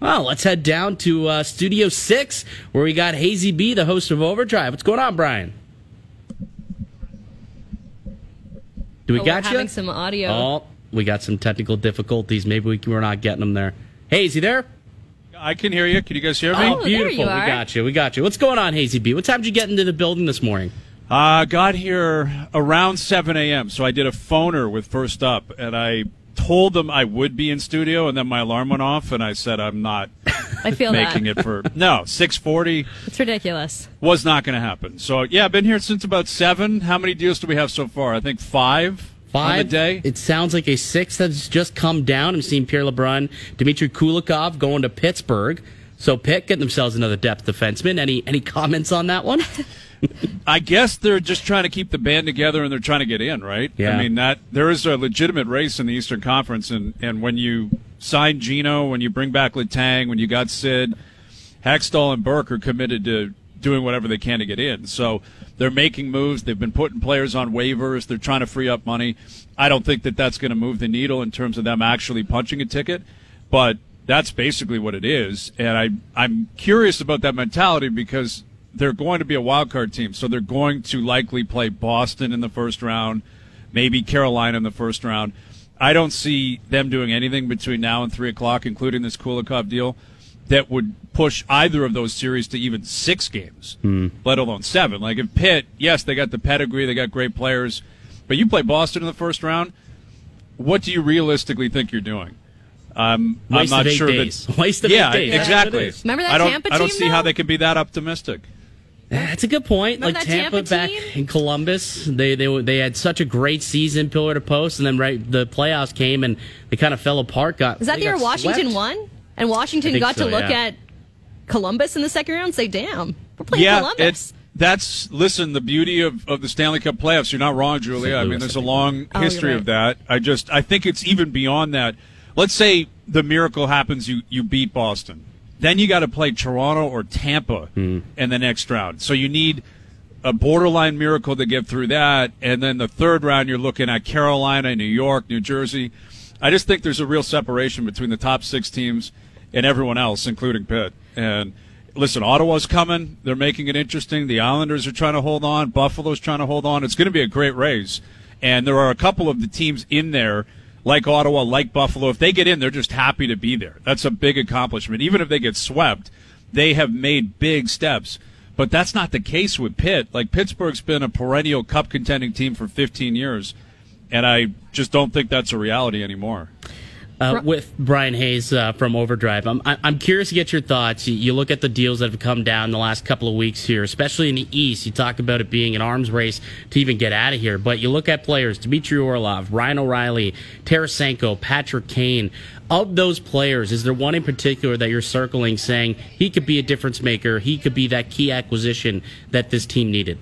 Well, let's head down to uh, Studio 6, where we got Hazy B, the host of Overdrive. What's going on, Bryan? Do we Oh, got we're you? having some audio. Oh, we got some technical difficulties. Maybe we, we're not getting them there. Hazy, there? I can hear you. Can you guys hear me? Oh, there beautiful. you We got you. We got you. What's going on, Hazy B? What time did you get into the building this morning? Uh, got here around 7 a.m. So I did a phoner with First Up, and I told them I would be in studio, and then my alarm went off, and I said I'm not I feel making that. it for no 6:40 It's ridiculous. was not going to happen. So yeah, I've been here since about seven. How many deals do we have so far? I think five. Five on the day. It sounds like a six that's just come down. I'm seeing Pierre LeBrun, Dmitry Kulikov going to Pittsburgh. So Pitt getting themselves another depth defenseman. Any any comments on that one? I guess they're just trying to keep the band together and they're trying to get in, right? Yeah. I mean that there is a legitimate race in the Eastern Conference, and and when you sign Gino, when you bring back Letang, when you got Sid, Hextall and Burke are committed to doing whatever they can to get in. So they're making moves. They've been putting players on waivers. They're trying to free up money. I don't think that that's going to move the needle in terms of them actually punching a ticket, but that's basically what it is. And I I'm curious about that mentality because they're going to be a wild card team, so they're going to likely play Boston in the first round, maybe Carolina in the first round. I don't see them doing anything between now and three o'clock, including this Kulikov deal, that would push either of those series to even six games, let alone seven. Like if Pitt, yes, they got the pedigree, they got great players, but you play Boston in the first round. What do you realistically think you're doing? Um, I'm not of eight sure days. that. Waste of yeah, eight days. exactly. That's what it is. Remember that I don't, Tampa I don't team, see how they can be that optimistic. Eh, that's a good point. Remember like Tampa, Tampa back in Columbus, they they they had such a great season, pillar to post, and then right the playoffs came and they kind of fell apart. Got Is that they the year Washington swept. won? And Washington got so, to look yeah. at Columbus in the second round and say, damn, we're playing yeah, Columbus. it's that's listen. The beauty of, of the Stanley Cup playoffs. You're not wrong, Julia. I mean, there's a long Oh, history you're of that. I just I think it's even beyond that. Let's say the miracle happens. You you beat Boston. Then you got to play Toronto or Tampa Hmm. in the next round. So you need a borderline miracle to get through that. And then the third round, you're looking at Carolina, New York, New Jersey. I just think there's a real separation between the top six teams and everyone else, including Pitt. And listen, Ottawa's coming. They're making it interesting. The Islanders are trying to hold on. Buffalo's trying to hold on. It's going to be a great race. And there are a couple of the teams in there, like Ottawa, like Buffalo. If they get in, they're just happy to be there. That's a big accomplishment. Even if they get swept, they have made big steps. But that's not the case with Pitt. Like Pittsburgh's been a perennial cup contending team for 15 years, and I just don't think that's a reality anymore. Uh, with Bryan Hayes uh, from Overdrive. I'm I- I'm curious to get your thoughts. You, you look at the deals that have come down the last couple of weeks here, especially in the East. You talk about it being an arms race to even get out of here, but you look at players: Dmitry Orlov, Ryan O'Reilly, Tarasenko, Patrick Kane. Of those players, is there one in particular that you're circling, saying he could be a difference maker? He could be that key acquisition that this team needed.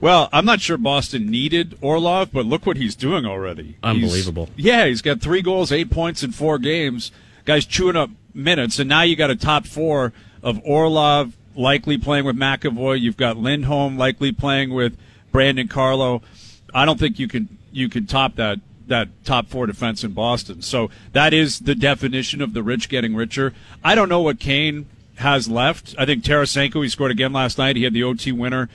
Well, I'm not sure Boston needed Orlov, but look what he's doing already. He's- Unbelievable. yeah, he's got three goals, eight points in four games. Guy's chewing up minutes, and now you got a top four of Orlov likely playing with McAvoy. You've got Lindholm likely playing with Brandon Carlo. I don't think you can you can top that that top four defense in Boston. So that is the definition of the rich getting richer. I don't know what Kane has left. I think Tarasenko he scored again last night. He had the OT winner.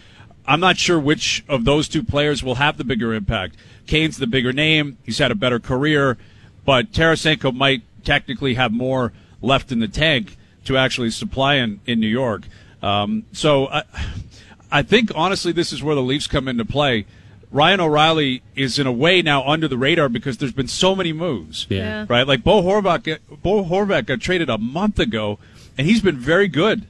I'm not sure which of those two players will have the bigger impact. Kane's the bigger name. He's had a better career, but Tarasenko might technically have more left in the tank to actually supply in, in New York. Um, so I, I think honestly, this is where the Leafs come into play. Ryan O'Reilly is in a way now under the radar because there's been so many moves. Yeah. Right? Like Bo Horvat, Bo Horvat got traded a month ago, and he's been very good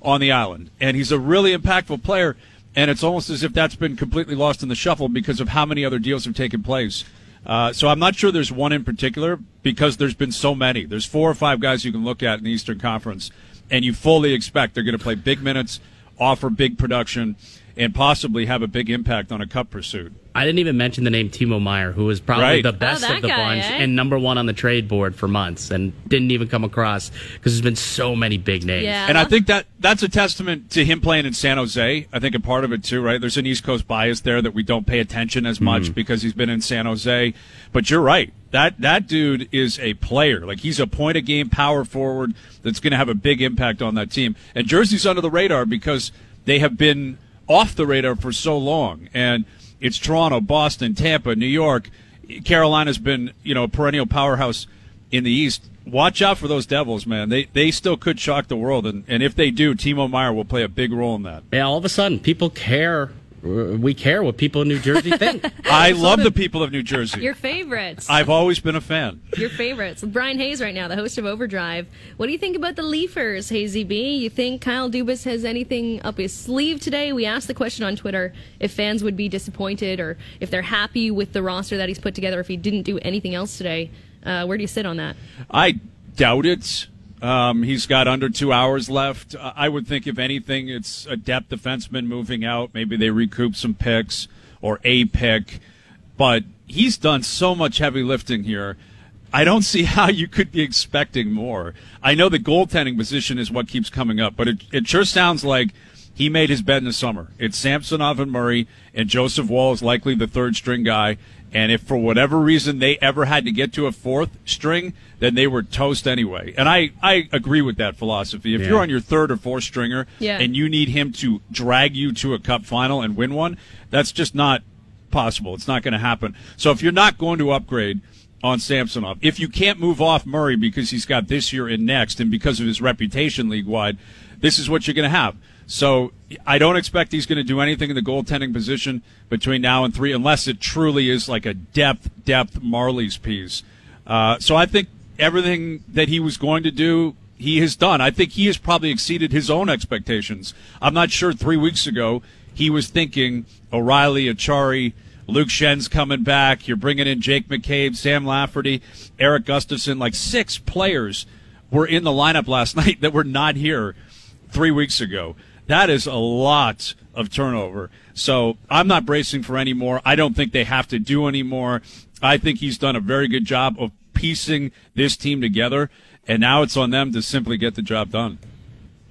on the island, and he's a really impactful player. And it's almost as if that's been completely lost in the shuffle because of how many other deals have taken place. Uh, so I'm not sure there's one in particular because there's been so many. There's four or five guys you can look at in the Eastern Conference, and you fully expect they're going to play big minutes, offer big production, and possibly have a big impact on a cup pursuit. I didn't even mention the name Timo Meier, who was probably Right. the best Oh, of the guy, bunch eh? and number one on the trade board for months, and didn't even come across because there's been so many big names. Yeah. And I think that that's a testament to him playing in San Jose. I think a part of it too, right? There's an East Coast bias there that we don't pay attention as much because he's been in San Jose. But you're right. That that dude is a player. Like he's a point a game power forward that's going to have a big impact on that team. And Jersey's under the radar because they have been off the radar for so long. And it's Toronto, Boston, Tampa, New York. Carolina's been, you know, a perennial powerhouse in the East. Watch out for those Devils, man. They they still could shock the world, and, and if they do, Timo Meier will play a big role in that. Yeah, all of a sudden, people care. We care what people in New Jersey think. I love the people of New Jersey. Your favorites. I've always been a fan. Your favorites. Bryan Hayes right now, the host of Overdrive. What do you think about the Leafers, Hazy B? You think Kyle Dubas has anything up his sleeve today? We asked the question on Twitter if fans would be disappointed or if they're happy with the roster that he's put together if he didn't do anything else today. Uh, where do you sit on that? I doubt it. Um, he's got under two hours left. I would think, if anything, it's a depth defenseman moving out. Maybe they recoup some picks or a pick. But he's done so much heavy lifting here. I don't see how you could be expecting more. I know the goaltending position is what keeps coming up, but it, it sure sounds like he made his bet in the summer. It's Samsonov and Murray, and Joseph Woll is likely the third string guy. And if for whatever reason they ever had to get to a fourth string, then they were toast anyway. And I, I agree with that philosophy. If Yeah. you're on your third or fourth stringer Yeah. and you need him to drag you to a cup final and win one, that's just not possible. It's not going to happen. So if you're not going to upgrade on Samsonov, if you can't move off Murray because he's got this year and next and because of his reputation league wide, this is what you're going to have. So I don't expect he's going to do anything in the goaltending position between now and three, unless it truly is like a depth, depth Marley's piece. Uh, so I think everything that he was going to do, he has done. I think he has probably exceeded his own expectations. I'm not sure three weeks ago he was thinking O'Reilly, Acciari, Luke Schenn's coming back. You're bringing in Jake McCabe, Sam Lafferty, Erik Gustafsson. Like six players were in the lineup last night that were not here three weeks ago. That is a lot of turnover. So I'm not bracing for any more. I don't think they have to do any more. I think he's done a very good job of piecing this team together, and now it's on them to simply get the job done.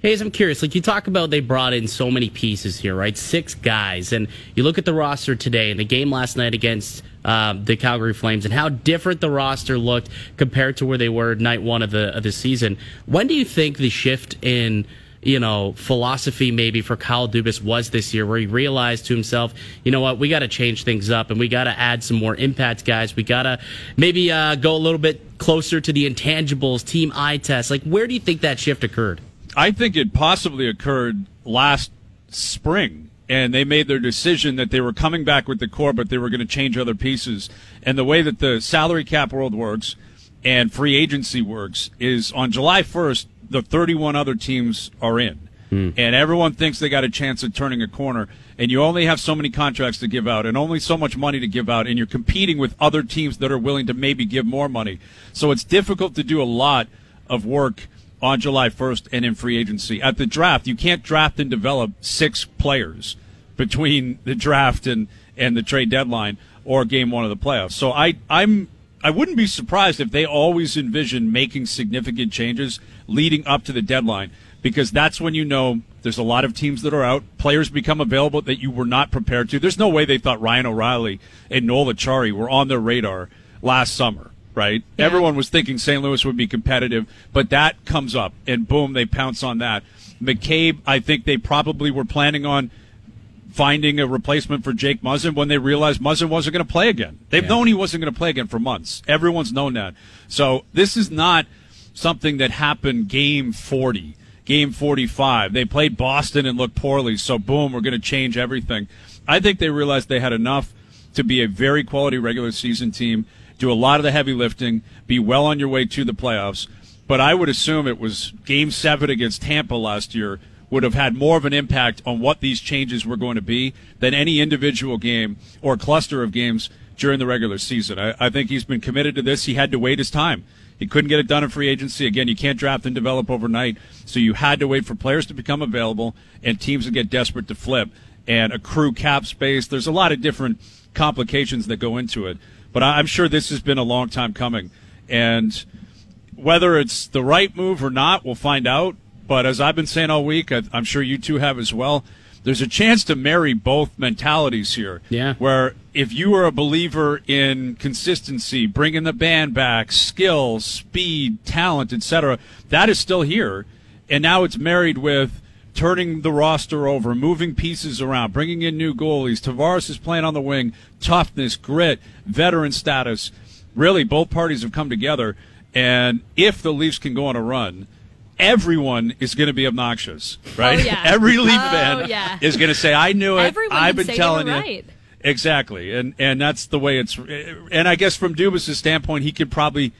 Hayes, I'm curious. Like you talk about, they brought in so many pieces here, right? Six guys, and you look at the roster today and the game last night against uh, the Calgary Flames, and how different the roster looked compared to where they were night one of the of the season. When do you think the shift in you know, philosophy maybe for Kyle Dubas was this year, where he realized to himself, you know what, we got to change things up and we got to add some more impact guys. We got to maybe uh, go a little bit closer to the intangibles, team eye test. Like, where do you think that shift occurred? I think it possibly occurred last spring. And they made their decision that they were coming back with the core, but they were going to change other pieces. And the way that the salary cap world works and free agency works is on July 1st, the 31 other teams are in. Hmm. And everyone thinks they got a chance at turning a corner. And you only have so many contracts to give out and only so much money to give out. And you're competing with other teams that are willing to maybe give more money. So it's difficult to do a lot of work on July 1st and in free agency. At the draft, you can't draft and develop six players between the draft and, and the trade deadline or game one of the playoffs. So I, I'm, I wouldn't be surprised if they always envision making significant changes leading up to the deadline because that's when you know there's a lot of teams that are out. Players become available that you were not prepared to. There's no way they thought Ryan O'Reilly and Noel Acciari were on their radar last summer right? Yeah. Everyone was thinking St. Louis would be competitive, but that comes up, and boom, they pounce on that. McCabe, I think they probably were planning on finding a replacement for Jake Muzzin when they realized Muzzin wasn't going to play again. They've Yeah. known he wasn't going to play again for months. Everyone's known that. So this is not something that happened game 40, game 45. They played Boston and looked poorly, so boom, we're going to change everything. I think they realized they had enough to be a very quality regular season team, do a lot of the heavy lifting, be well on your way to the playoffs. But I would assume it was game seven against Tampa last year would have had more of an impact on what these changes were going to be than any individual game or cluster of games during the regular season. I, I think he's been committed to this. He had to wait his time. He couldn't get it done in free agency. Again, you can't draft and develop overnight. So you had to wait for players to become available and teams to get desperate to flip and accrue cap space. There's a lot of different complications that go into it. But I'm sure this has been a long time coming. And whether it's the right move or not, we'll find out. But as I've been saying all week, I- I'm sure you two have as well. there's a chance to marry both mentalities here. Yeah. Where if you are a believer in consistency, bringing the band back, skill, speed, talent, etc., that is still here, and now it's married with turning the roster over, moving pieces around, bringing in new goalies. Tavares is playing on the wing, toughness, grit, veteran status. Really, both parties have come together, and if the Leafs can go on a run everyone is going to be obnoxious, right? Oh, yeah. Every Leaf Oh, fan yeah. is going to say, "I knew it. Everyone I've would been telling you." right. Exactly, and and that's the way it's. And I guess from Dubas' standpoint, he could probably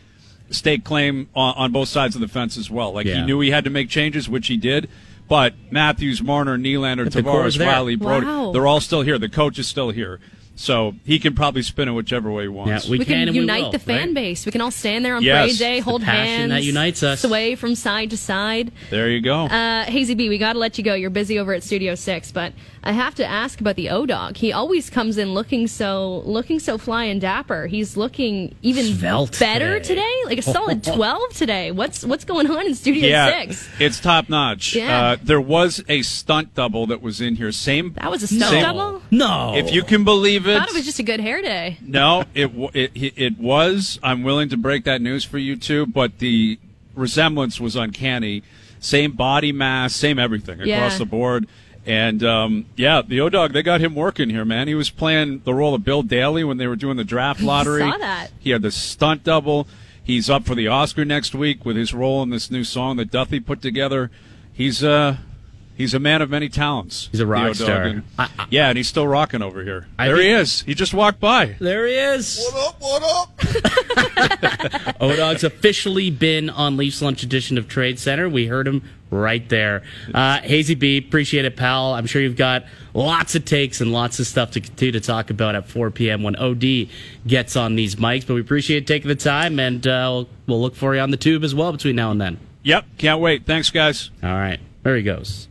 stake claim on, on both sides of the fence as well. Like he knew he had to make changes, which he did. But Matthews, Marner, Nylander, the Tavares. Rielly, Brodie—they're all still here. The coach is still here. So he can probably spin it whichever way he Yeah, wants. we, We can and we unite will, the fan right? base. We can all stand there on Yes. parade day, hold passion hands, that unites us. sway from side to side. there you go. Uh, Hazy B, we got to let you go. You're busy over at Studio Six, but I have to ask about the O Dog. He always comes in looking so looking so fly and dapper. He's looking even Svelte better today. today. like a solid twelve today. What's what's going on in Studio yeah, Six? it's top notch. Yeah. Uh, there was a stunt double that was in here. Same. That was a stunt Same- double. No. If you can believe I it. thought it was just a good hair day. No, it it it was. I'm willing to break that news for you too, but the resemblance was uncanny. Same body mass, same everything across the board. And um, yeah, the O Dog, they got him working here, man. He was playing the role of Bill Daly when they were doing the draft lottery. saw that. He had the stunt double. He's up for the Oscar next week with his role in this new song that Duffy put together. He's uh he's a man of many talents. He's a rock star. And- I- I- yeah, and he's still rocking over here. I there he is. He just walked by. There he is. What up? What up? O Dog's officially been on Leafs Lunch edition of Trade Center. We heard him right there. Uh, Hazy B, appreciate it, pal. I'm sure you've got lots of takes and lots of stuff to continue to talk about at 4 p.m. when OD gets on these mics. But we appreciate taking the time, and uh, we'll, we'll look for you on the tube as well between now and then. Yep, can't wait. Thanks, guys. All right, there he goes.